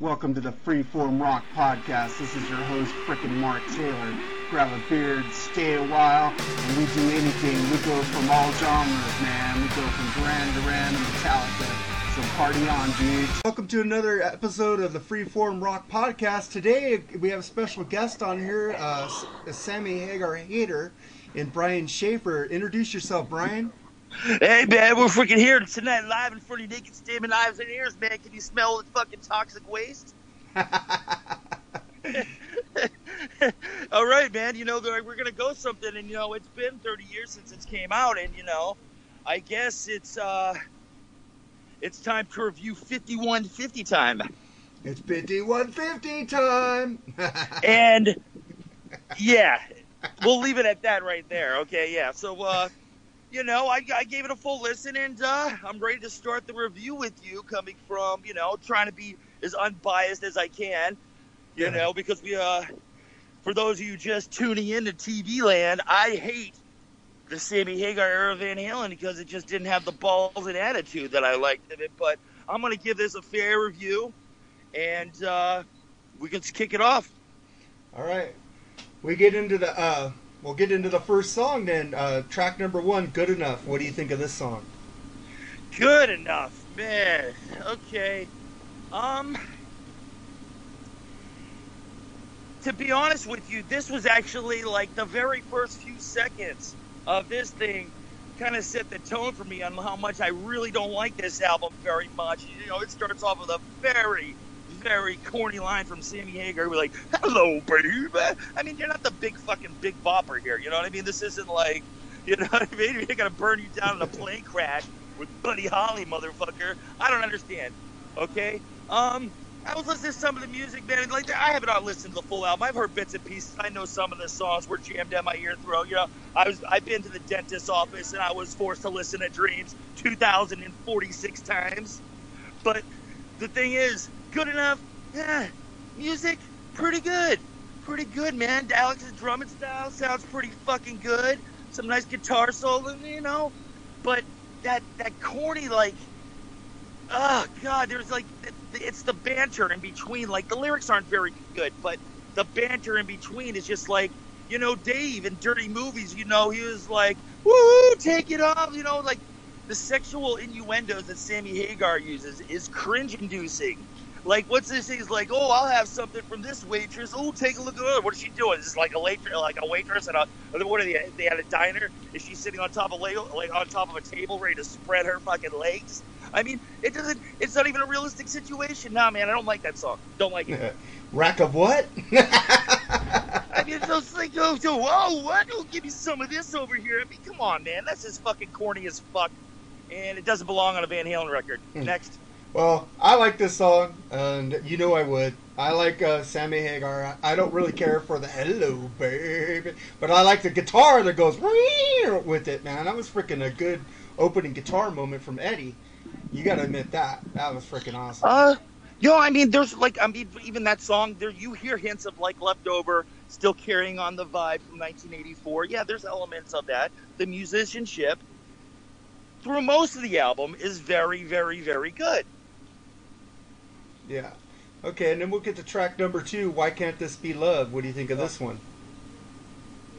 Welcome to the Freeform Rock Podcast. This is your host, frickin' Mark Taylor. Grab a beard, stay a while, and we do anything. We go from all genres, man. We go from Duran Duran to Metallica. So party on, dudes. Welcome to another episode of the Freeform Rock Podcast. Today we have a special guest on here, uh, Sammy Hagar Hater and Brian Schaefer. Introduce yourself, Brian. Hey man, we're freaking here tonight live in front of you naked stabbing eyes and ears, man. Can you smell the fucking toxic waste? All right, man. You know we're gonna go something, and you know it's been 30 years since it came out, and you know, I guess it's uh, it's time to review 5150 time. It's 5150 time. and yeah, we'll leave it at that right there. Okay, yeah. So uh you know, I, I gave it a full listen, and uh, I'm ready to start the review with you, coming from, you know, trying to be as unbiased as I can, you yeah. know, because we, uh, for those of you just tuning in to TV land, I hate the Sammy Hagar era Van Halen because it just didn't have the balls and attitude that I liked of it. But I'm going to give this a fair review, and uh, we can kick it off. All right. We get into the uh, we'll get into the first song then. Uh, track number one, "Good Enough." What do you think of this song? Good enough, man. Okay. Um. To be honest with you, this was actually like the very first few seconds of this thing kind of set the tone for me on how much I really don't like this album very much. You know, it starts off with a very very corny line from Sammy. We're like, "Hello, baby." I mean, you're not the big fucking big bopper here. You know what I mean? This isn't like, you know what I mean? They're gonna burn you down in a plane crash with Buddy Holly, motherfucker. I don't understand. Okay. Um, I was listening to some of the music, man. Like, I have not listened to the full album. I've heard bits and pieces. I know some of the songs were jammed down my ear throat. You know, I was I've been to the dentist's office and I was forced to listen to Dreams 2,046 times. But the thing is, good enough. Yeah, music, pretty good. Pretty good, man. Alex's drumming style sounds pretty fucking good. Some nice guitar solo, you know. But that that corny like, oh god, there's like it's the banter in between. Like the lyrics aren't very good, but the banter in between is just like, you know, Dave in Dirty Movies. You know, he was like, "Woo, take it off," you know, like the sexual innuendos that Sammy Hagar uses is cringe-inducing. Like, what's this? thing? He's like, oh, I'll have something from this waitress. Oh, take a look at her. What is she doing? Is this like a waitress, like a waitress at a what are they? They had a diner. Is she sitting on top of like on top of a table, ready to spread her fucking legs? I mean, it doesn't. It's not even a realistic situation. Nah, man, I don't like that song. Don't like it. Rack of what? I mean, those like, oh, whoa, what? Oh, give me some of this over here. I mean, come on, man. That's as fucking corny as fuck and it doesn't belong on a Van Halen record. Hmm. Next. Well, I like this song, and you know I would. I like uh, Sammy Hagar. I don't really care for the "Hello, baby," but I like the guitar that goes with it. Man, that was freaking a good opening guitar moment from Eddie. You got to admit that that was freaking awesome. Uh, yo, I mean, there's like, I mean, even that song, there you hear hints of like leftover, still carrying on the vibe from 1984. Yeah, there's elements of that. The musicianship through most of the album is very, very, very good. Yeah. Okay, and then we'll get to track number two. Why can't this be love? What do you think of this one?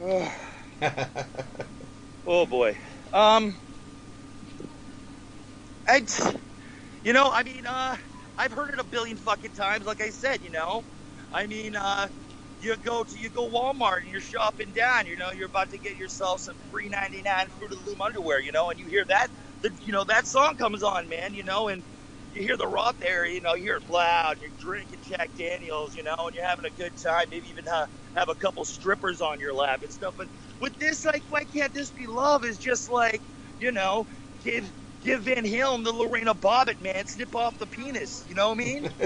oh boy. Um. I, you know, I mean, uh, I've heard it a billion fucking times. Like I said, you know, I mean, uh, you go to you go Walmart and you're shopping down. You know, you're about to get yourself some free ninety nine Fruit of the Loom underwear. You know, and you hear that, the, you know, that song comes on, man. You know, and you hear the Roth there. You know, you hear it loud. You're drinking Jack Daniels. You know, and you're having a good time. Maybe even uh, have a couple strippers on your lap and stuff. But with this, like, why can't this be love? Is just like, you know, give give Van Halen the Lorena Bobbitt, man. Snip off the penis. You know what I mean?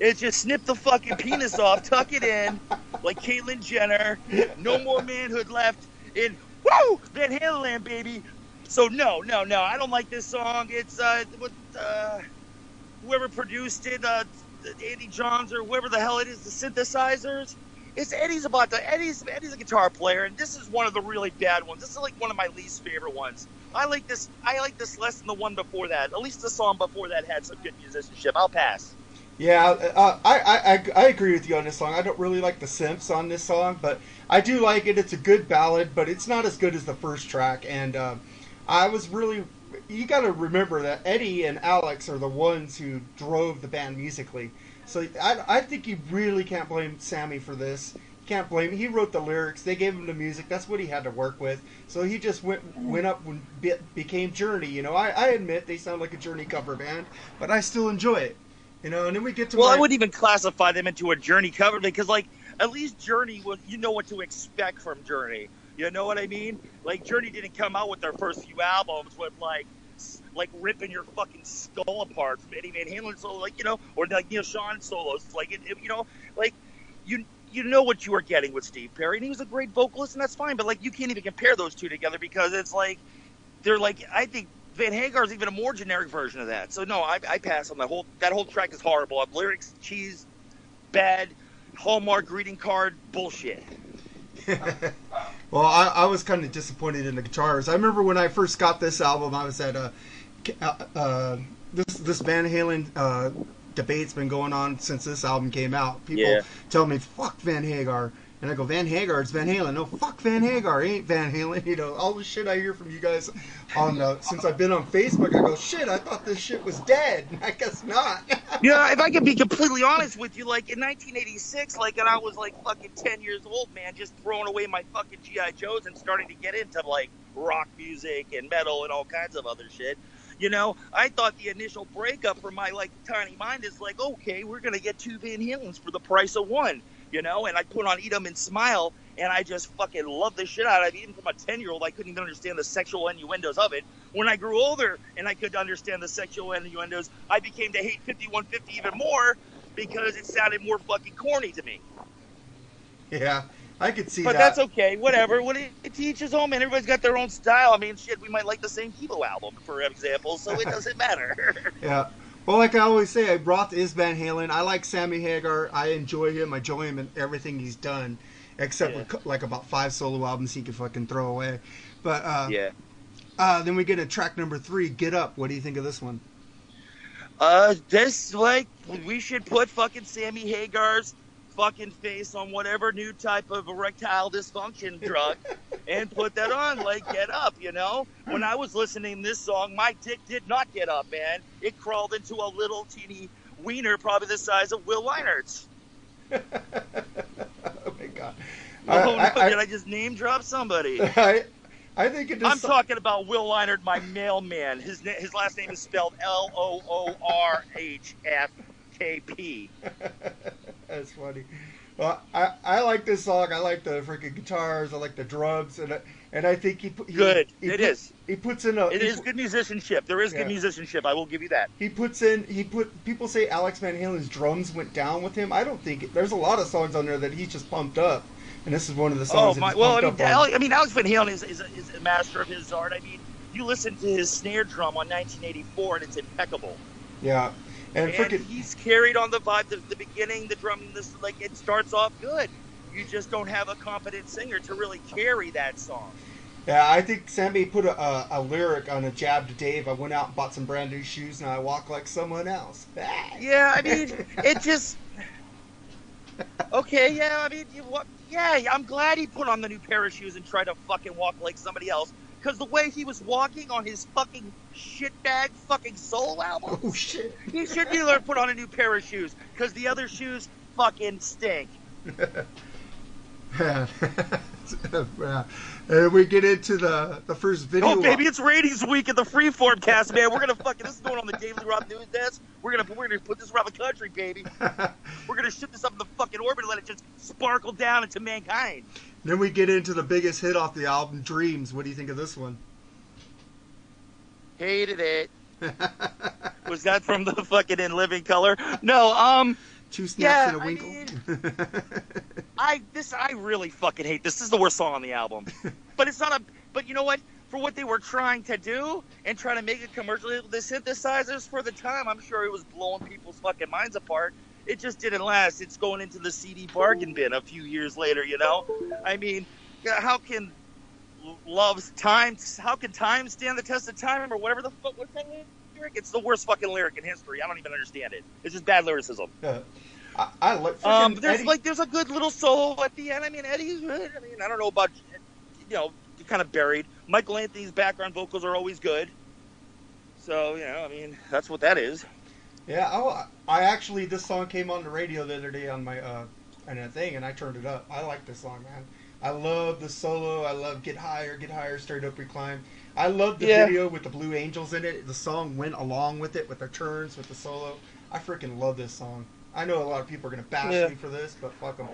it's just snip the fucking penis off, tuck it in, like Caitlyn Jenner. No more manhood left in woo Van Halen, baby. So no, no, no. I don't like this song. It's uh, what uh, whoever produced it, uh, Andy Johns or whoever the hell it is, the synthesizers. It's Eddie's about the Eddie's Eddie's a guitar player, and this is one of the really bad ones. This is like one of my least favorite ones. I like this. I like this less than the one before that. At least the song before that had some good musicianship. I'll pass. Yeah, uh, I, I, I agree with you on this song. I don't really like the synths on this song, but I do like it. It's a good ballad, but it's not as good as the first track. And uh, I was really, you got to remember that Eddie and Alex are the ones who drove the band musically. So I, I think you really can't blame Sammy for this. You can't blame him. He wrote the lyrics. They gave him the music. That's what he had to work with. So he just went went up and be, became Journey. You know, I, I admit they sound like a Journey cover band, but I still enjoy it. You know, and then we get to well, my, I wouldn't even classify them into a Journey cover because, like, at least Journey was you know what to expect from Journey. You know what I mean? Like Journey didn't come out with their first few albums with like like ripping your fucking skull apart from Eddie Van Halen solo, like you know, or like Neal Schon solos, like it, it, you know, like you you know what you are getting with Steve Perry, and he was a great vocalist, and that's fine. But like you can't even compare those two together because it's like they're like I think Van Hagar is even a more generic version of that. So no, I, I pass on that whole that whole track is horrible. Lyrics cheese, bad, Hallmark greeting card bullshit. well, I, I was kind of disappointed in the guitars. I remember when I first got this album, I was at a uh, uh, this this Van Halen uh, debate's been going on since this album came out. People Yeah. tell me fuck Van Hagar, and I go Van Hagar, it's Van Halen. No, fuck Van Hagar, ain't Van Halen. You know all the shit I hear from you guys on uh, since I've been on Facebook. I go shit, I thought this shit was dead. I guess not. Yeah, if I can be completely honest with you, like in 1986, like, and I was like fucking 10 years old, man, just throwing away my fucking GI Joes and starting to get into like rock music and metal and all kinds of other shit. You know, I thought the initial breakup for my like tiny mind is like, okay, we're gonna get two Van Halens for the price of one. You know, and I put on Eat 'em and Smile, and I just fucking love the shit out of it. Even from a 10 year old, I couldn't even understand the sexual innuendos of it. When I grew older and I could understand the sexual innuendos, I became to hate 5150 even more because it sounded more fucking corny to me. yeah, I could see But that. that's okay, whatever. What it, teaches home, and everybody's got their own style. I mean, shit, we might like the same Kilo album, for example, so it doesn't matter. Yeah. Well, like I always say, Roth is Van Halen. I like Sammy Hagar. I enjoy him. I enjoy him in everything he's done, except Yeah. with like about five solo albums he could fucking throw away. But uh, yeah. uh, then we get a track number three, Get Up. What do you think of this one? Uh, this like we should put fucking Sammy Hagar's fucking face on whatever new type of erectile dysfunction drug and put that on. Like, get up, you know. When I was listening to this song, my dick did not get up, man. It crawled into a little teeny wiener, probably the size of Will Leinert's. oh my god. Oh, I, no, I, did I just name drop somebody? I, I think it I'm is. talking about Will Leinert, my mailman. His na- his last name is spelled L O O R H F K P. That's funny. Well, I, I like this song. I like the freaking guitars. I like the drums, and I, and I think he put he, Good. He It put- is. He puts in a. It he good musicianship. There is Yeah. good musicianship. I will give you that. He puts in. He put. People say Alex Van Halen's drums went down with him. I don't think. There's a lot of songs on there that he's just pumped up, and this is one of the Oh songs. that my! he's Well, I pumped mean, up. Alex, I mean, Alex Van Halen is, is, is a master of his art. I mean, you listen to his snare drum on 1984, and it's impeccable. Yeah, and, And freaking he's carried on the vibe. The, the beginning, the drum, this like it starts off good. You just don't have a competent singer to really carry that song. yeah. I think Sammy put a, a, a lyric on a jab to Dave. I went out and bought some brand new shoes, and I walk like someone else. Yeah, I mean, it just. Okay, yeah, I mean, you, what? Yeah, I'm glad he put on the new pair of shoes and tried to fucking walk like somebody else. Because the way he was walking on his fucking shitbag fucking soul album, Oh shit. he should be able to put on a new pair of shoes. Because the other shoes fucking stink. yeah. And we get into the the first video. Oh, baby, it's ratings week at the Freeform cast, man. We're gonna fucking this is going on the David Lee Roth News Desk. We're gonna we're gonna put this around the country, baby. We're gonna ship this up in the fucking orbit and let it just sparkle down into mankind. then we get into the biggest hit off the album, Dreams. What do you think of this one? Hated it. Was that from the fucking In Living Color? No, um, Two snaps Yeah, and a I winkle. I this I really fucking hate this. This is the worst song on the album. But it's not a. But you know what? For what they were trying to do and trying to make it commercial, the synthesizers for the time, I'm sure it was blowing people's fucking minds apart. It just didn't last. It's going into the CD bargain bin a few years later. You know, I mean, how can love's time? How can time stand the test of time or whatever the fuck? What thing lyric? It's the worst fucking lyric in history. I don't even understand it. It's just bad lyricism. Uh, I, I like. Um, there's Eddie- like there's a good little solo at the end. I mean, Eddie's. good. I mean, I don't know about you know, kind of buried. Michael Anthony's background vocals are always good. So you know, I mean, that's what that is. Yeah, oh, I actually this song came on the radio the other day on my uh and a thing, and I turned it up. I like this song, man. I love the solo. I love Get Higher, Get Higher, Straight Up Recline. I love the Yeah. video with the Blue Angels in it. The song went along with it with their turns with the solo. I freaking love this song. I know a lot of people are gonna bash Yeah. me for this, but fuck them.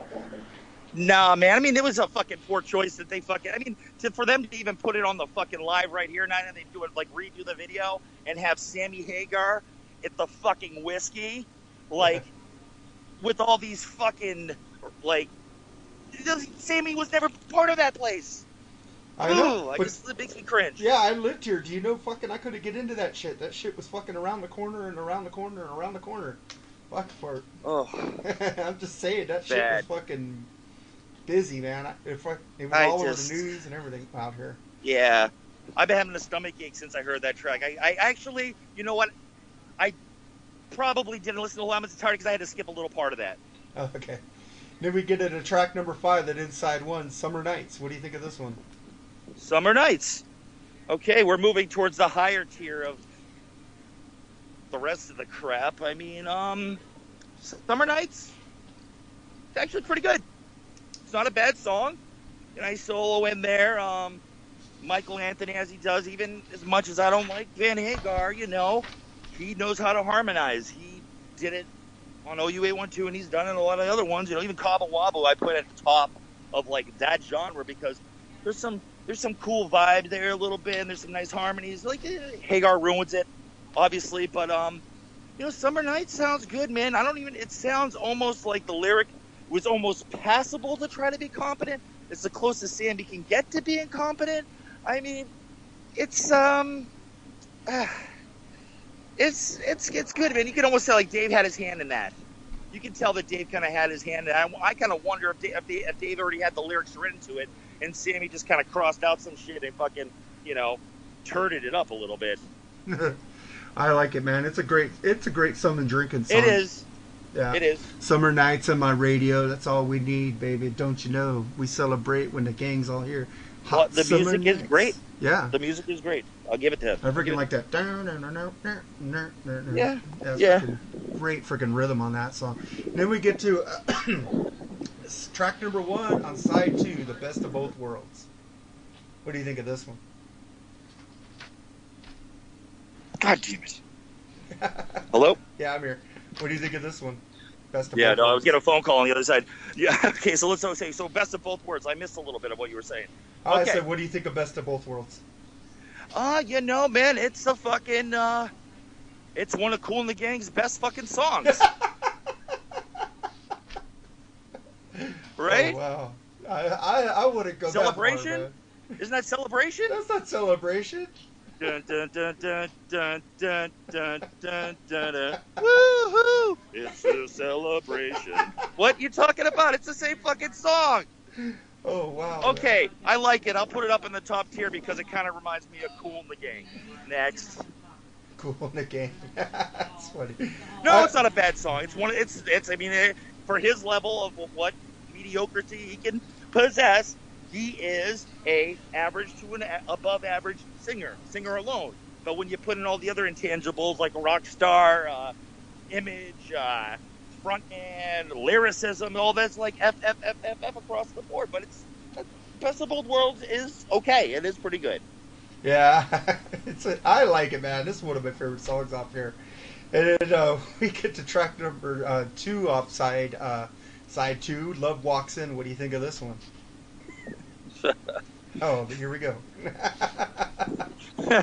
Nah, man. I mean, it was a fucking poor choice that they fucking. I mean, to, for them to even put it on the fucking live right here now, and they do it like redo the video and have Sammy Hagar at the fucking whiskey, like with all these fucking like. Sammy was never part of that place. I know, Ooh, I but just, it makes me cringe. yeah, I lived here. Do you know fucking? I couldn't get into that shit. That shit was fucking around the corner and around the corner and around the corner. Fuck for. Oh, I'm just saying that shit Bad. was fucking busy, man. I- It, it was I all just- over the news and everything out here. yeah. I've been having a stomach ache since I heard that track. I, I actually, you know what? I probably didn't listen to the whole album entirely because I had to skip a little part of that. Oh, okay. Then we get into track number five, that inside one, Summer Nights. What do you think of this one? Summer Nights. Okay, we're moving towards the higher tier of the rest of the crap. I mean, um, Summer Nights. It's actually pretty good. It's not a bad song. A Nice solo in there. Um, Michael Anthony, as he does, even as much as I don't like Van Hagar, you know, he knows how to harmonize. He did it on OU812, and he's done it in a lot of other ones. You know, even Cabo Wabo, I put at the top of like that genre because there's some there's some cool vibe there a little bit, and there's some nice harmonies. Like eh, Hagar ruins it, obviously, but um, you know, Summer Night sounds good, man. I don't even. It sounds almost like the lyric was almost passable to try to be competent. It's the closest Sammy can get to being competent. I mean, it's um, it's it's it's good, man. You can almost tell like Dave had his hand in that. You can tell that Dave kind of had his hand. in. I, I kind of wonder if Dave, if Dave already had the lyrics written to it, and Sammy just kind of crossed out some shit and fucking, you know, turded it up a little bit. I like it, man. It's a great, it's a great summer drinking song. It is. Yeah. It is. Summer nights on my radio. That's all we need, baby. Don't you know? We celebrate when the gang's all here. Hot Well, the music is great. Yeah. The music is great. I'll give it to him. I freaking like that. Yeah. Yeah. freaking Great freaking rhythm on that song. Then we get to track number one on side two, The Best of Both Worlds. What do you think of this one? God damn it. Hello? yeah, I'm here. What do you think of this one? Best of Yeah, Both no, I was getting a phone call on the other side. Yeah, okay, so let's say so best of both worlds. I missed a little bit of what you were saying. I okay. said, what do you think of Best of Both Worlds? Uh, you know, man, it's a fucking uh it's one of Kool and the Gang's best fucking songs. right? Oh, wow. I, I, I wouldn't go Celebration? that far, Isn't that celebration? That's not celebration. dun, dun, dun, dun, dun, dun, dun, dun, dun. Woohoo! It's a celebration. What you talking about? It's the same fucking song. Oh wow. Okay, I like it. I'll put it up in the top tier because it kind of reminds me of Kool in the Gang. Next. Cool in the game. That's funny. No, I- it's not a bad song. It's one. It's it's. I mean, eh, for his level of what mediocrity he can possess, he is a average to an above average singer, singer alone. But when you put in all the other intangibles like a rock star, uh, image, uh, frontman, lyricism, all that's like F F F F F across the board. But it's Best of Both Worlds is okay. It is pretty good. Yeah, it's a, I like it, man. This is one of my favorite songs off here. And uh, we get to track number uh, two off side uh, side two. Love walks in. What do you think of this one? oh, here we go.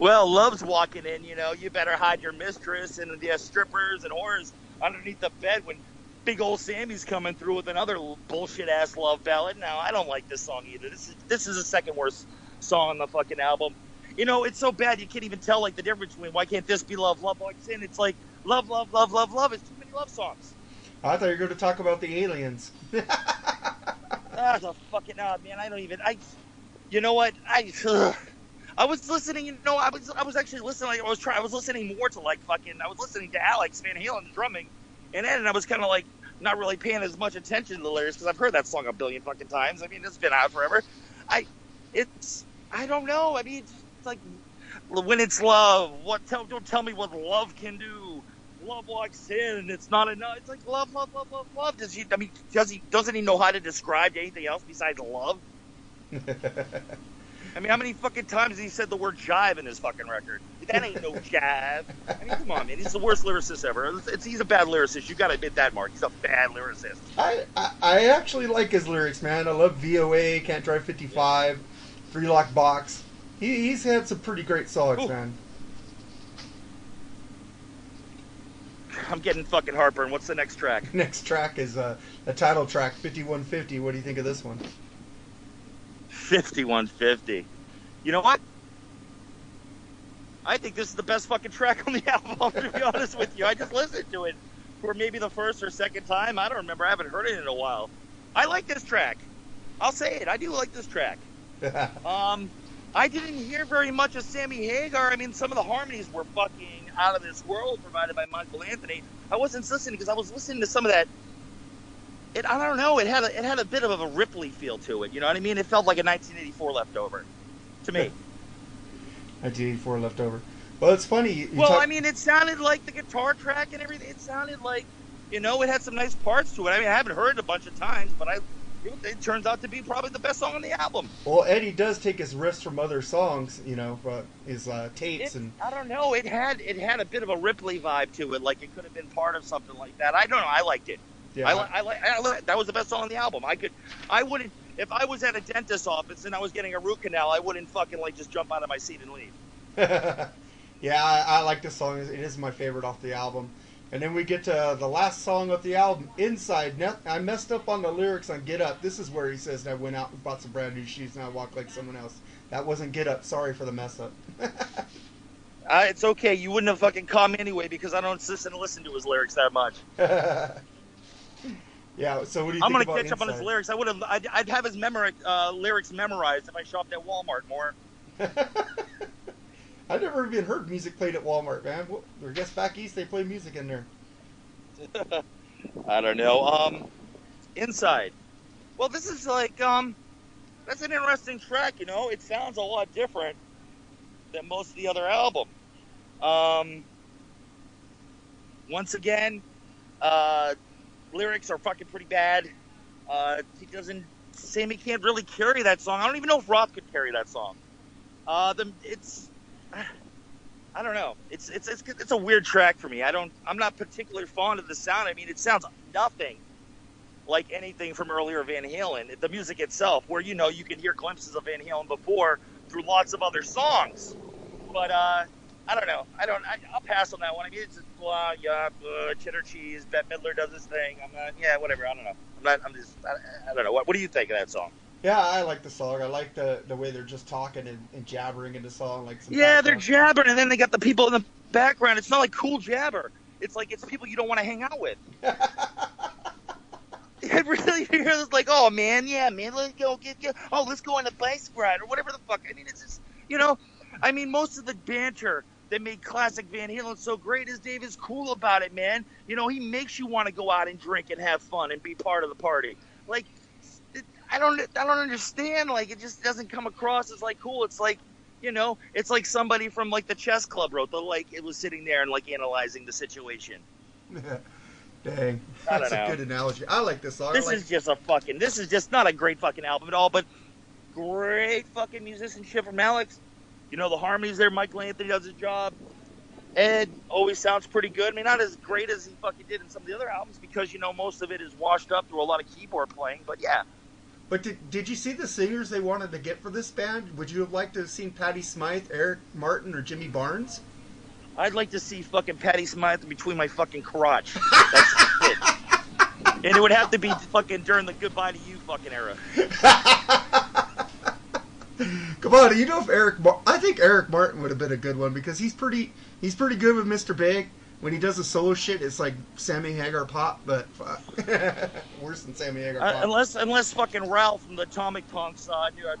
well, love's walking in. You know, you better hide your mistress and the strippers and whores underneath the bed when big old Sammy's coming through with another bullshit ass love ballad. Now, I don't like this song either. This is this is the second worst song on the fucking album. You know, it's so bad you can't even tell like the difference between why can't this be love, love walks in. It's like love, love, love, love, love. It's too many love songs. I thought you were going to talk about the aliens. Ah, the fucking odd man. I don't even. I, you know what? I, ugh. I was listening, you know, I was I was actually listening. Like, I was trying. I was listening more to like fucking. I was listening to Alex Van Halen drumming, and then and I was kind of like not really paying as much attention to the lyrics because I've heard that song a billion fucking times. I mean, it's been out forever. I, it's I don't know. I mean, it's like when it's love. What tell don't tell me what love can do. Love walks in, and it's not enough. It's like love, love, love, love, love. Does he? I mean, does he? Doesn't he know how to describe anything else besides love? I mean, how many fucking times has he said the word jive in his fucking record? That ain't no jive. I mean, come on, man. He's the worst lyricist ever. It's, it's, he's a bad lyricist. You got to admit that, Mark. He's a bad lyricist. I, I I actually like his lyrics, man. I love VOA, Can't Drive 55, Three Lock Box. He, he's had some pretty great songs, Ooh. man. I'm getting fucking heartburn. What's the next track? Next track is uh, the title track, 5150. What do you think of this one? 5150. You know what? I think this is the best fucking track on the album, to be honest with you. I just listened to it for maybe the first or second time. I don't remember. I haven't heard it in a while. I like this track. I'll say it. I do like this track. Um, I didn't hear very much of Sammy Hagar. I mean, some of the harmonies were fucking out of this world, provided by Michael Anthony. I wasn't listening because I was listening to some of that. It, I don't know. It had a, it had a bit of a Ripley feel to it. You know what I mean? It felt like a 1984 leftover to me. 1984 leftover. Well, it's funny. you Well, talk- I mean, it sounded like the guitar track and everything. It sounded like, you know, it had some nice parts to it. I mean, I haven't heard it a bunch of times, but I, it, turns out to be probably the best song on the album. well, Eddie does take his riffs from other songs, you know, his uh, tapes, It, and I don't know. It had it had a bit of a Ripley vibe to it, like it could have been part of something like that. I don't know. I liked it. yeah, I, li- I, I that was the best song on the album. I could, I wouldn't. If I was at a dentist's office and I was getting a root canal, I wouldn't fucking like just jump out of my seat and leave. yeah, I, I like this song. It is my favorite off the album. And then we get to the last song of the album, Inside. Ne- I messed up on the lyrics on Get Up. This is where he says, I went out and bought some brand new shoes and I walk like someone else. That wasn't Get Up. Sorry for the mess up. Uh, it's okay. You wouldn't have fucking caught me anyway because I don't listen to listen to his lyrics that much. yeah, so what do you I'm gonna about catch up on his lyrics. I would have. I'd, I'd have his memori- uh, lyrics memorized if I shopped at Walmart more. I've never even heard music played at Walmart, man. I guess back east they play music in there. I don't know. Um, inside. Well, this is like um, that's an interesting track. You know, it sounds a lot different than most of the other album. Um, once again, uh, lyrics are fucking pretty bad. Uh, he doesn't. Sammy can't really carry that song. I don't even know if Roth could carry that song. Uh, the it's. I don't know. It's it's it's it's a weird track for me. I don't. I'm not particularly fond of the sound. I mean, it sounds nothing like anything from earlier Van Halen. The music itself, where you know you can hear glimpses of Van Halen before through lots of other songs. But uh, I don't know. I don't. I, I'll pass on that one. I mean, it's just blah, yeah, blah, cheddar cheese. Bette Midler does his thing. I'm not. Yeah, whatever. I don't know. I'm not. I'm just. I, I don't know. What What do you think of that song? Yeah, I like the song. I like the the way they're just talking and, and jabbering in the song, like some Yeah, they're jabbering, and then they got the people in the background. It's not like cool jabber. It's like it's people you don't want to hang out with. It really is like, oh man, yeah, man, let's go get, get oh, let's go on a bike ride or whatever the fuck. I mean, it's just, you know, I mean, most of the banter that made classic Van Halen so great is Dave is cool about it, man. You know, he makes you want to go out and drink and have fun and be part of the party. Like, I don't, I don't understand. Like, it just doesn't come across as like cool. It's like, you know, it's like somebody from like the chess club wrote the like it was sitting there and like analyzing the situation. Dang, that's a good analogy. I like this song. This like- is just a fucking. This is just not a great fucking album at all, but great fucking musicianship from Alex. You know the harmonies there. Michael Anthony does his job. Ed always sounds pretty good. I mean, not as great as he fucking did in some of the other albums because you know most of it is washed up through a lot of keyboard playing. But yeah, But did, did you see the singers they wanted to get for this band? Would you have liked to have seen Patty Smyth, Eric Martin, or Jimmy Barnes? I'd like to see fucking Patty Smyth between my fucking crotch. That's it. And it would have to be fucking during the Goodbye to You fucking era. Come on, do you know if Eric, Mar- I think Eric Martin would have been a good one because he's pretty, he's pretty good with Mr. Big. When he does the solo shit, it's like Sammy Hagar pop, but fuck. worse than Sammy Hagar Uh, pop. unless unless fucking Ralph from the Atomic Punks, uh,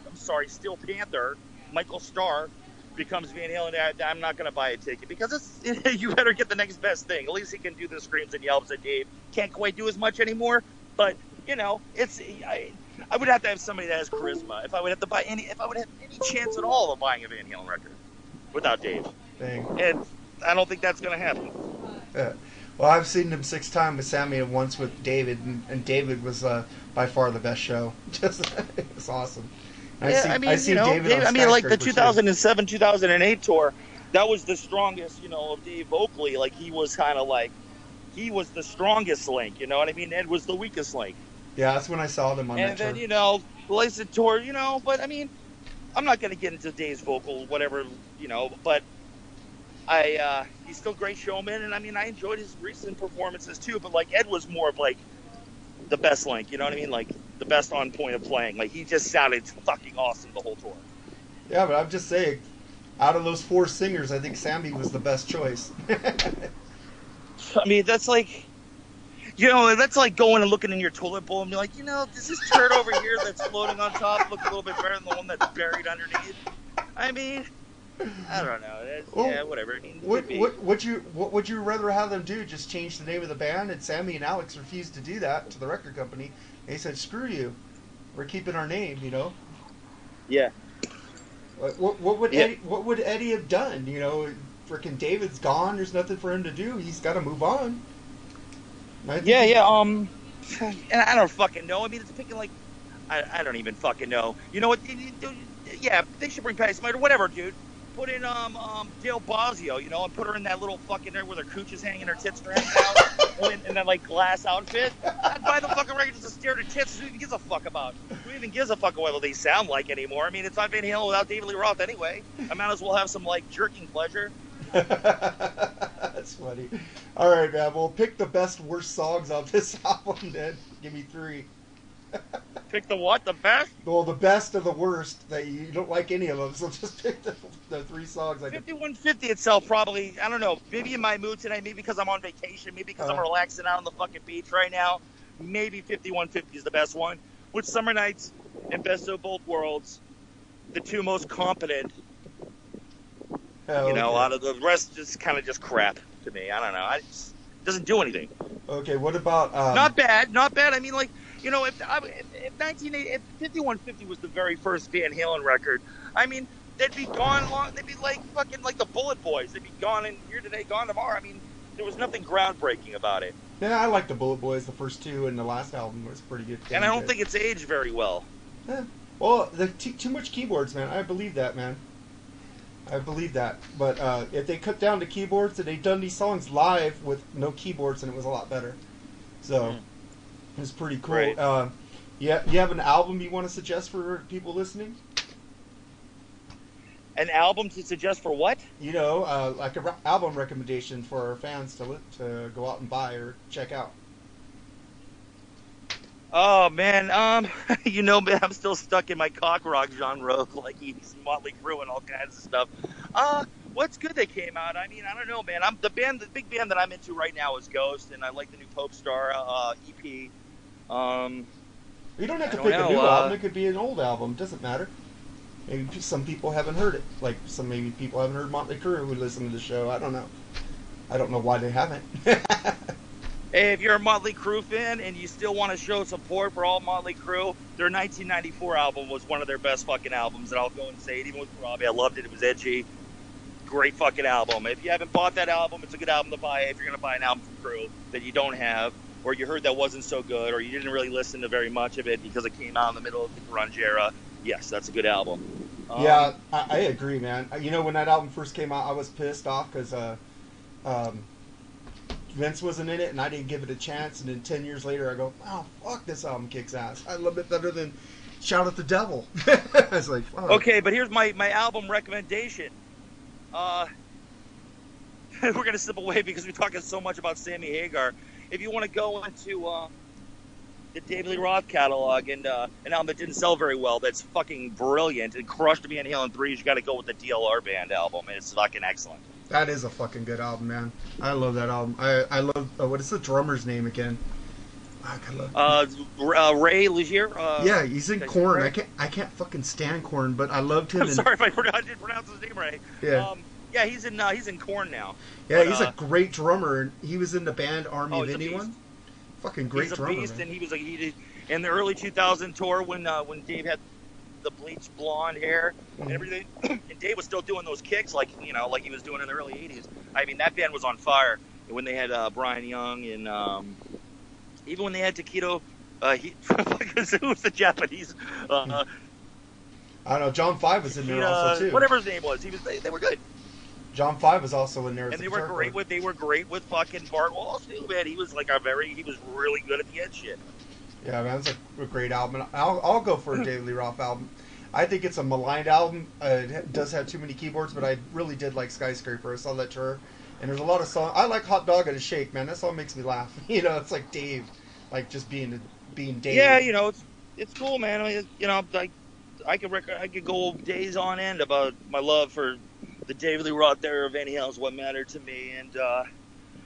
I'm sorry, Steel Panther, Michael Starr, becomes Van Halen, I, I'm not going to buy a ticket because it's you better get the next best thing. At least he can do the screams and yelps that Dave can't quite do as much anymore. But you know, it's I, I would have to have somebody that has charisma if I would have to buy any if I would have any chance at all of buying a Van Halen record without Dave. Dang. And I don't think that's going to happen. Yeah. Well, I've seen him six times with Sammy and once with David, and, and David was uh, by far the best show. Just it was awesome. And yeah, see- I mean, I see you know, David Dave, on I mean, like the Skyscraper, too. 2007, 2008 tour, that was the strongest, you know, of Dave vocally. Like he was kind of like, he was the strongest link. You know what I mean? Ed was the weakest link. Yeah, that's when I saw them on and that then tour. you know, Blazing tour, you know. But I mean, I'm not going to get into Dave's vocal, whatever, you know. But I, uh, he's still a great showman, and I mean, I enjoyed his recent performances too. But like Ed was more of like the best link. You know what I mean? Like the best on point of playing. Like he just sounded fucking awesome the whole tour. Yeah, but I'm just saying, out of those four singers, I think Sammy was the best choice. I mean, that's like, you know, that's like going and looking in your toilet bowl and be like, you know, does this turd over here that's floating on top look a little bit better than the one that's buried underneath? I mean, I don't know. It's, Well, yeah, whatever. I mean, what, what would you what would you rather have them do? Just change the name of the band? And Sammy and Alex refused to do that to the record company. They said, "Screw you, we're keeping our name." You know. Yeah. What, what, what would Yeah. Eddie What would Eddie have done? You know, freaking David's gone. There's nothing for him to do. He's got to move on. And Yeah, yeah. Um, and I don't fucking know. I mean, it's picking like, I, I don't even fucking know. You know what? you- you- Yeah, they should bring Patty Smyth or whatever, dude. Put in um um Dale Bozzio, you know, and put her in that little fucking there where her cooch is hanging, her tits are hanging out, and, in- in that like glass outfit. I'd buy the fucking record just to stare at her tits. Who even gives a fuck about? Who even gives a fuck what they sound like anymore? I mean, it's not Van Halen without David Lee Roth anyway. I might as well have some like jerking pleasure. That's funny. All right, man. Well, pick the best worst songs off this album. Then give me three. Pick the what? The best? Well, the best of the worst that you don't like any of them. So just pick the, the three songs. I 5150 itself probably I don't know maybe in my mood tonight maybe because I'm on vacation maybe because I'm Uh-huh. relaxing out on the fucking beach right now maybe 5150 is the best one with Summer Nights and Best of Both Worlds the two most competent Oh, you know okay. out of the rest just kind of just crap to me I don't know I just doesn't do anything Okay, what about um, not bad not bad I mean like you know if if, if 1980 if 5150 was the very first Van Halen record I mean they'd be gone long they'd be like fucking like the Bullet Boys they'd be gone in here today gone tomorrow I mean there was nothing groundbreaking about it Yeah, I like the Bullet Boys. The first two and the last album was pretty good. and I don't think it's aged very well Yeah. Well, the t- too much keyboards, man. I believe that, man. I believe that. But uh, if they cut down the keyboards and they done these songs live with no keyboards, and it was a lot better. So Mhm. It was pretty cool. Right. Uh, yeah, you have an album you want to suggest for people listening? an album to suggest for what You know, uh, like a re- album recommendation for our fans to li- to go out and buy or check out. Oh man, um, you know, man, I'm still stuck in my cock rock genre, like he's Motley Crue and all kinds of stuff. Uh, what's good that came out? I mean, I don't know, man. I'm the band, the big band that I'm into right now is Ghost, and I like the new Popestar uh, EP. Um, You don't have to I pick don't a new uh, album. It could be an old album. Doesn't matter. Maybe some people haven't heard it. Like some maybe people haven't heard Motley Crue who listen to the show. I don't know. I don't know why they haven't. hey, if you're a Motley Crue fan and you still want to show support for all Motley Crue, their 1994 album was one of their best fucking albums, and I'll go and say it. Even with Robbie, I loved it. It was edgy. Great fucking album. If you haven't bought that album, it's a good album to buy. If you're gonna buy an album from Crue that you don't have, or you heard that wasn't so good, or you didn't really listen to very much of it because it came out in the middle of the grunge era, yes, that's a good album. Um, yeah, I, I agree, man. Uh, You know, when that album first came out, I was pissed off because uh, um, Vince wasn't in it, and I didn't give it a chance. And then ten years later, I go, "Oh, fuck, this album kicks ass. I love it better than Shout at the Devil." I was like, fuck. Okay, but here's my, my album recommendation. Uh, we're gonna slip away because we're talking so much about Sammy Hagar. If you want to go into uh, the David Lee Roth catalog and uh, an album that didn't sell very well, that's fucking brilliant and crushed Van Halen threes, you got to go with the DLR Band album. And it's fucking excellent. That is a fucking good album, man. I love that album. I I love uh, what is the drummer's name again? Uh, uh, Ray Luzier. Uh, yeah, he's in Korn. I can't. I can't fucking stand Korn, but I loved him. I'm in, sorry if I didn't pronounce his name right. Yeah. Um, yeah, he's in uh, he's in Korn now. Yeah, but, he's uh, a great drummer. and He was in the band Army Oh, of Anyone. Fucking great he's a drummer. beast, and he was like he did in the early 2000 tour when uh, when Dave had the bleached blonde hair and Mhm. everything, and Dave was still doing those kicks like you know like he was doing in the early 80s. I mean that band was on fire when they had uh, Brian Young and um, even when they had Taquito. Uh, he who was the Japanese? Uh, I don't know. John Five was in there uh, also too. whatever his name was. He was they, they were good. John Five was also in there. and they were great with they were great with fucking Bart Walsh too, man. He was like a very he was really good at the end shit. Yeah, man, it's a, a great album. And I'll, I'll go for a David Lee Roth album. I think it's a maligned album. Uh, it does have too many keyboards, but I really did like Skyscraper. I saw that tour, and there's a lot of songs. I like Hot Dog at a Shake, man. That song makes me laugh. You know, it's like Dave, like just being being Dave. Yeah, you know, it's it's cool, man. I mean, you know, like I could rec- I could go days on end about my love for the David Lee Roth era of Van Halen's what mattered to me, and uh,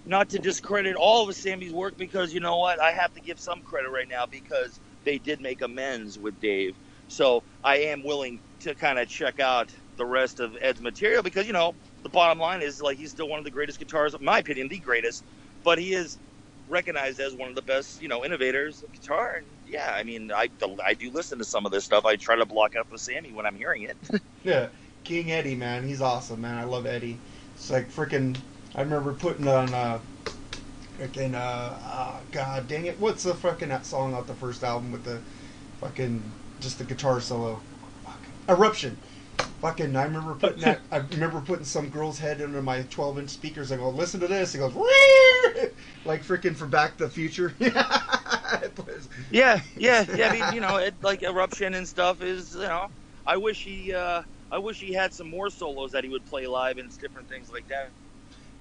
not to discredit all of Sammy's work because you know what, I have to give some credit right now because they did make amends with Dave. So I am willing to kind of check out the rest of Ed's material because you know the bottom line is like he's still one of the greatest guitarists, in my opinion, the greatest. But he is recognized as one of the best, you know, innovators of guitar. And yeah, I mean, I I do listen to some of this stuff. I try to block out the Sammy when I'm hearing it. Yeah, King Eddie, man, he's awesome, man. I love Eddie. It's like freaking. I remember putting on uh, freaking uh, oh, God dang it, what's the fucking song off the first album with the fucking just the guitar solo, Fuck. Eruption. Fucking, I remember putting that. I remember putting some girl's head into my 12-inch speakers. I go, listen to this. He goes, "Wee!" like freaking from Back to the Future. Yeah, yeah, yeah. I mean, you know, it, like eruption and stuff is, you know, I wish he, uh, I wish he had some more solos that he would play live and different things like that.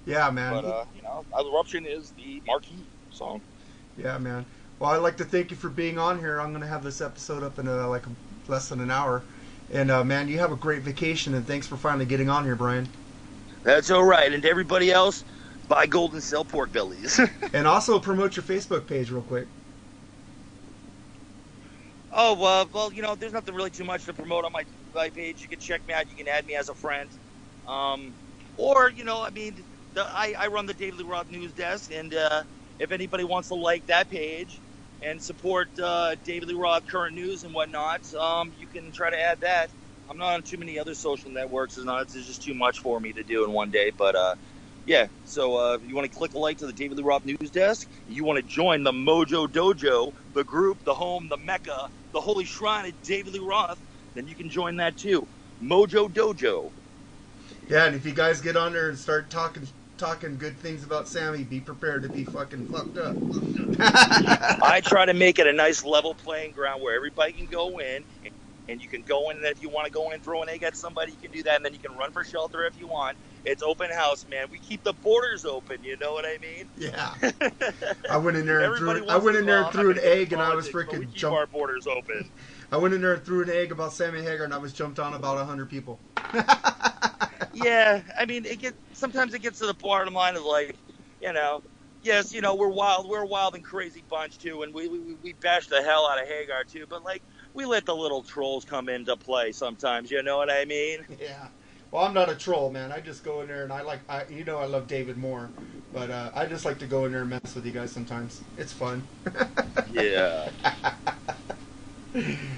yeah, man. But uh, you know, eruption is the marquee song. Yeah, man. Well, I'd like to thank you for being on here. I'm going to have this episode up in uh, like less than an hour. And uh, man, you have a great vacation, and thanks for finally getting on here, Brian. That's all right. And to everybody else, buy Golden Cell pork bellies. And also promote your Facebook page real quick. Oh well, well, you know, there's nothing really too much to promote on my my page. You can check me out. You can add me as a friend, um, or you know, I mean, the, I I run the David Lee Roth news desk, and uh, if anybody wants to like that page and support uh, David Lee Roth current news and whatnot, um, you can try to add that. I'm not on too many other social networks. It's not. It's just too much for me to do in one day. But uh, yeah, so uh, if you want to click a like to the David Lee Roth news desk, you want to join the Mojo Dojo, the group, the home, the mecca, the holy shrine of David Lee Roth, then you can join that too. Mojo Dojo. Yeah, and if you guys get on there and start talking talking good things about Sammy, be prepared to be fucking fucked up. I try to make it a nice level playing ground where everybody can go in and, and you can go in and if you want to go in and throw an egg at somebody, you can do that and then you can run for shelter if you want. It's open house, man. We keep the borders open, you know what I mean? yeah. I went in there and threw I went in there and threw an egg and I was politics, but we freaking keep our borders open. I went in there and threw an egg about Sammy Hagar and I was jumped on about hundred people. yeah, I mean, it get sometimes it gets to the bottom line of like, you know, yes, you know, we're wild, we're a wild and crazy bunch too, and we we, we bash the hell out of Hagar too, but like we let the little trolls come into play sometimes. You know what I mean? Yeah. Well, I'm not a troll, man. I just go in there and I like, I, you know, I love David Moore, but uh, I just like to go in there and mess with you guys sometimes. It's fun. Yeah.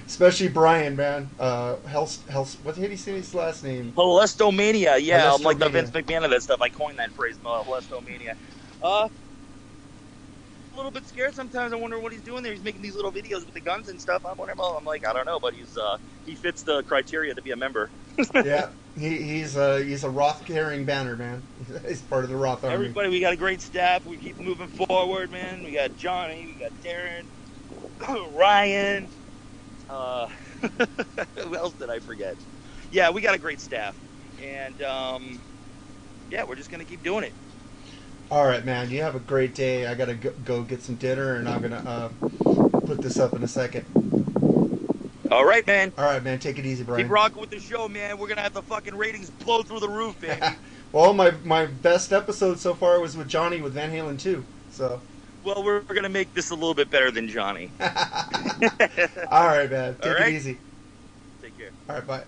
Especially Brian, man. Uh, Hels, Hels, what did he say his last name? Molestomania, yeah, I'm like the. Vince McMahon of that stuff. I coined that phrase, molestomania. Uh, a little bit scared sometimes. I wonder what he's doing there. He's making these little videos with the guns and stuff. I'm wondering. Well, I'm like, I don't know, but he's uh, he fits the criteria to be a member. yeah, he, he's a he's a Roth carrying banner, man. He's part of the Roth army. Everybody, we got a great staff. We keep moving forward, man. We got Johnny, we got Darren, Ryan. Uh, who else did I forget? Yeah, we got a great staff, and um, yeah, we're just gonna keep doing it. All right, man. You have a great day. I gotta go, go get some dinner, and I'm gonna uh, put this up in a second. All right, man. All right, man. Take it easy, Brian. Keep rocking with the show, man. We're gonna have the fucking ratings blow through the roof, baby. well, my my best episode so far was with Johnny with Van Halen too. So Well, we're we're going to make this a little bit better than Johnny. All right, man. Take right. it easy. Take care. All right, bye.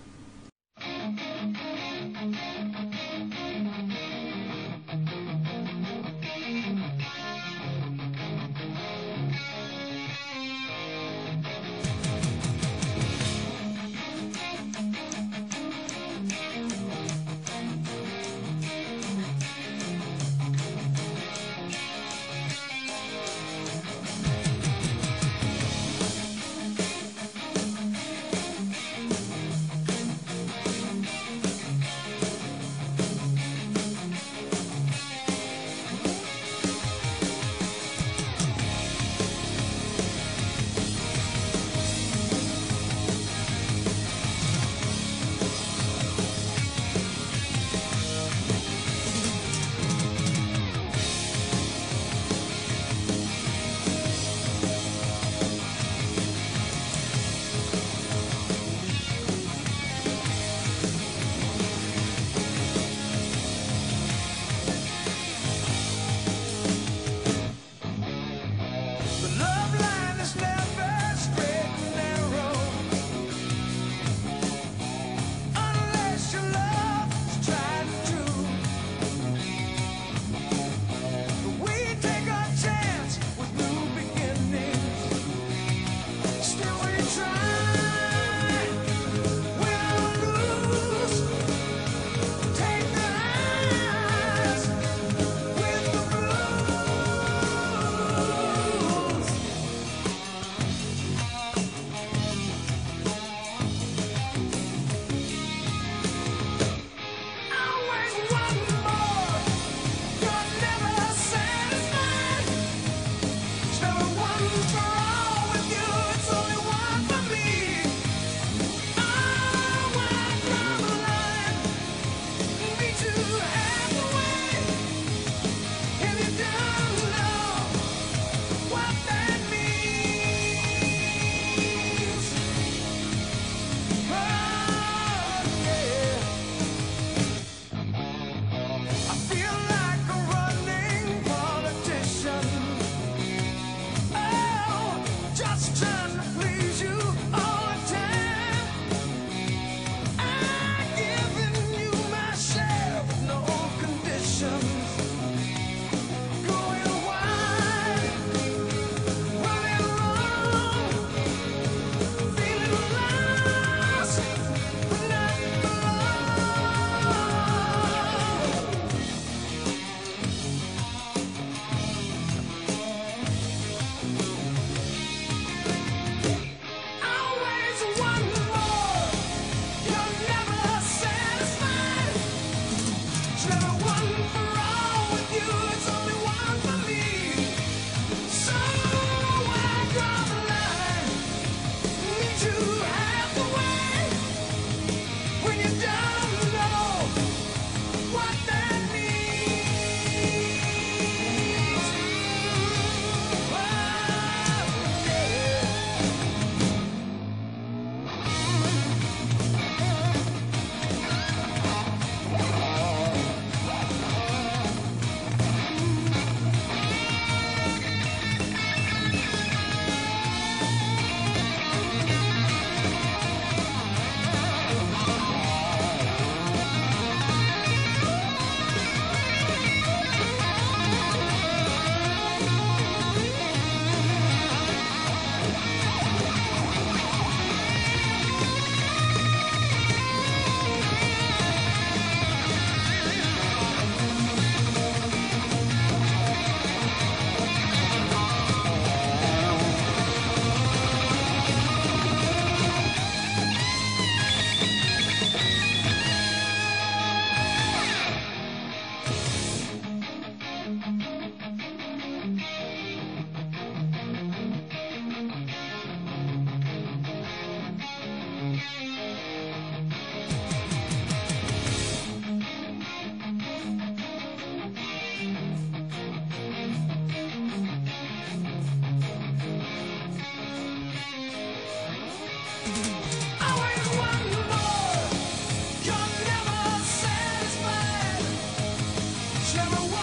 never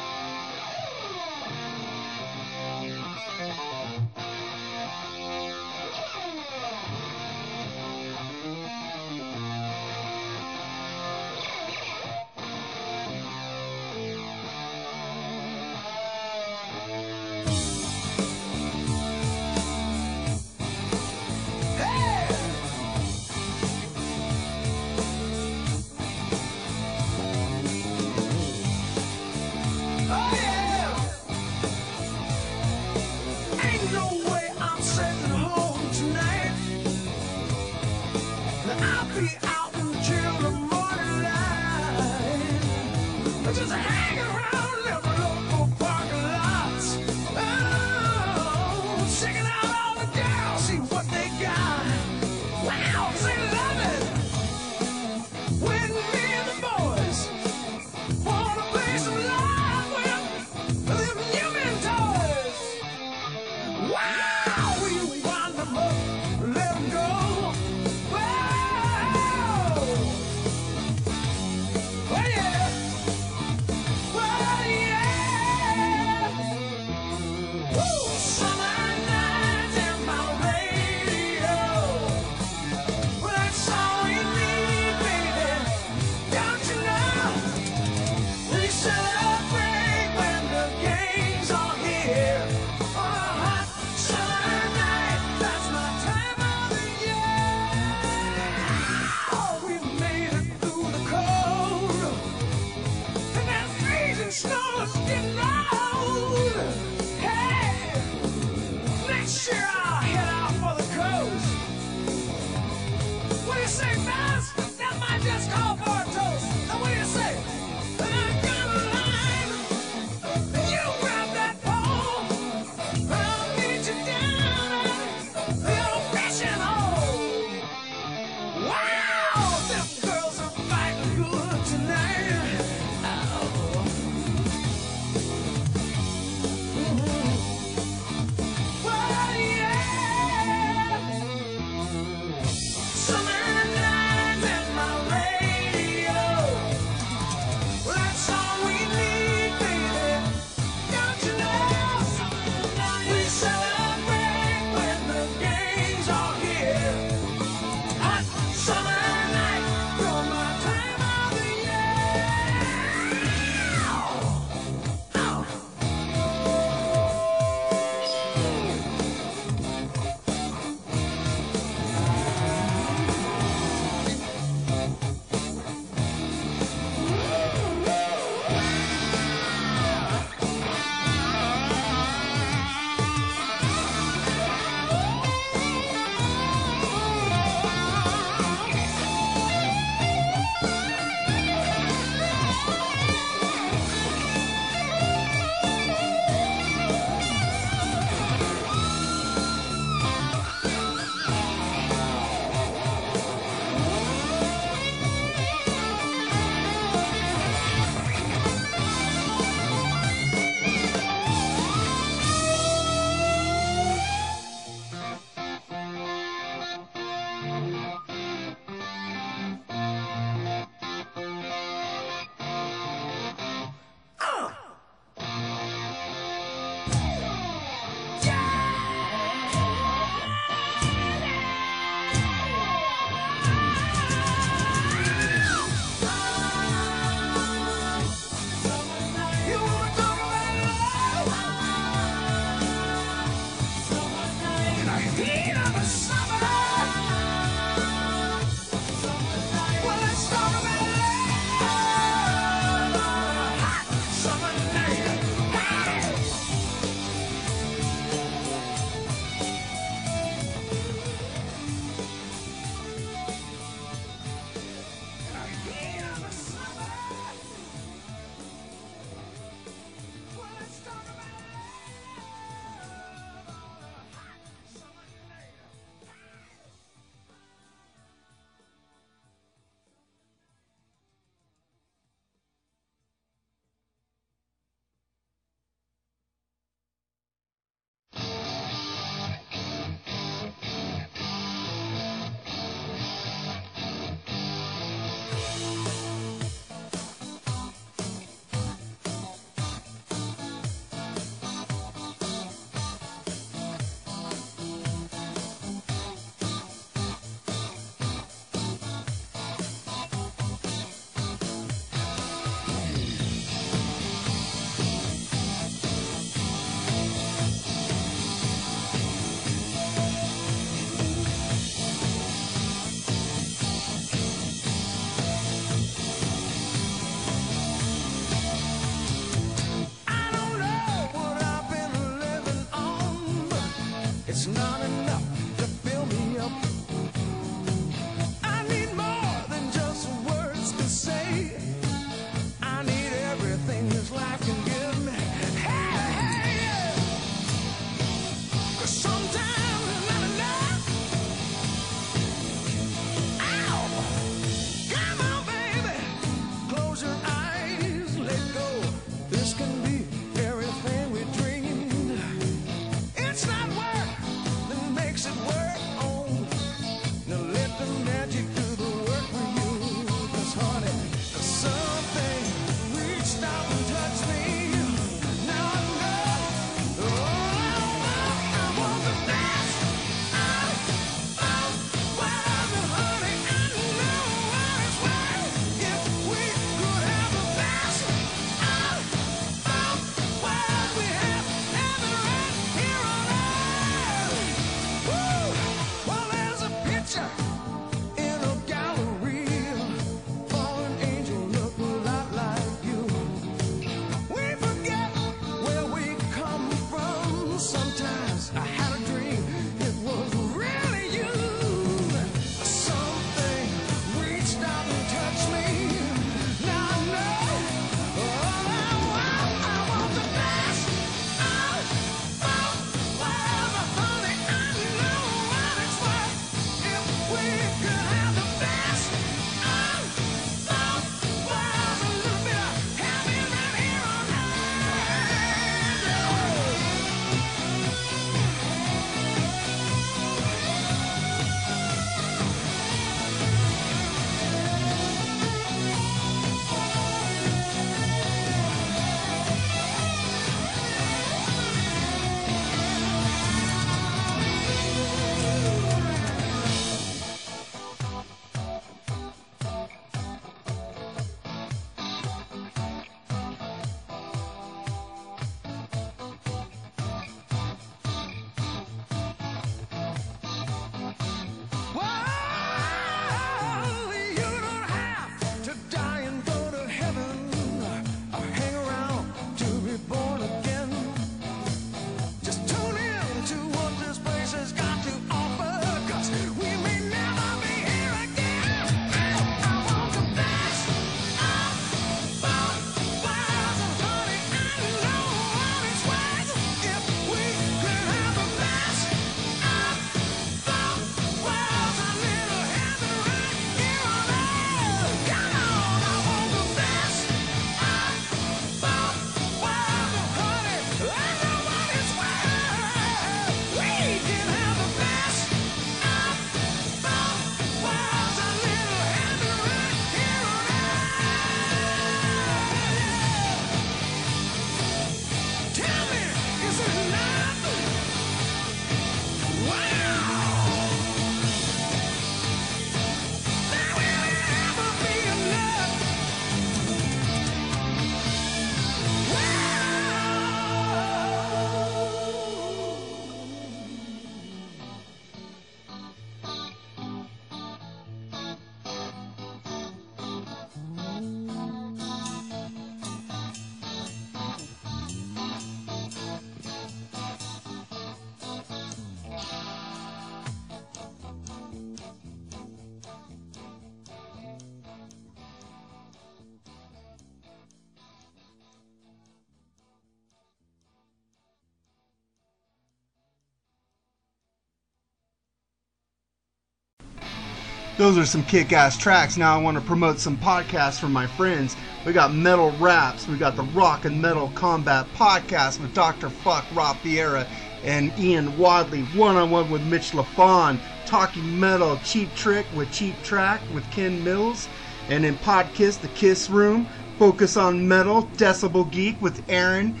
those are some kick-ass tracks. Now I want to promote some podcasts for my friends. We got Metal Raps. We got the Rock and Metal Combat Podcast with Dr. Fuck Rob Vieira and Ian Wadley. One-on-one with Mitch LaFon. Talking Metal Cheap Trick with Cheap Track with Ken Mills. And in Podkiss, The Kiss Room. Focus on Metal, Decibel Geek with Aaron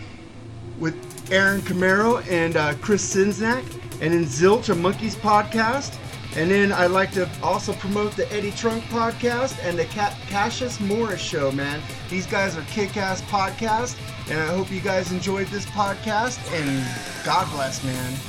with Aaron Camaro and uh, Chris Czynszak, and in Zilch, a Monkees podcast. And then I like to also promote the Eddie Trunk podcast and the Ca- Cassius Morris show, man. These guys are kick-ass podcasts, and I hope you guys enjoyed this podcast. And God bless, man.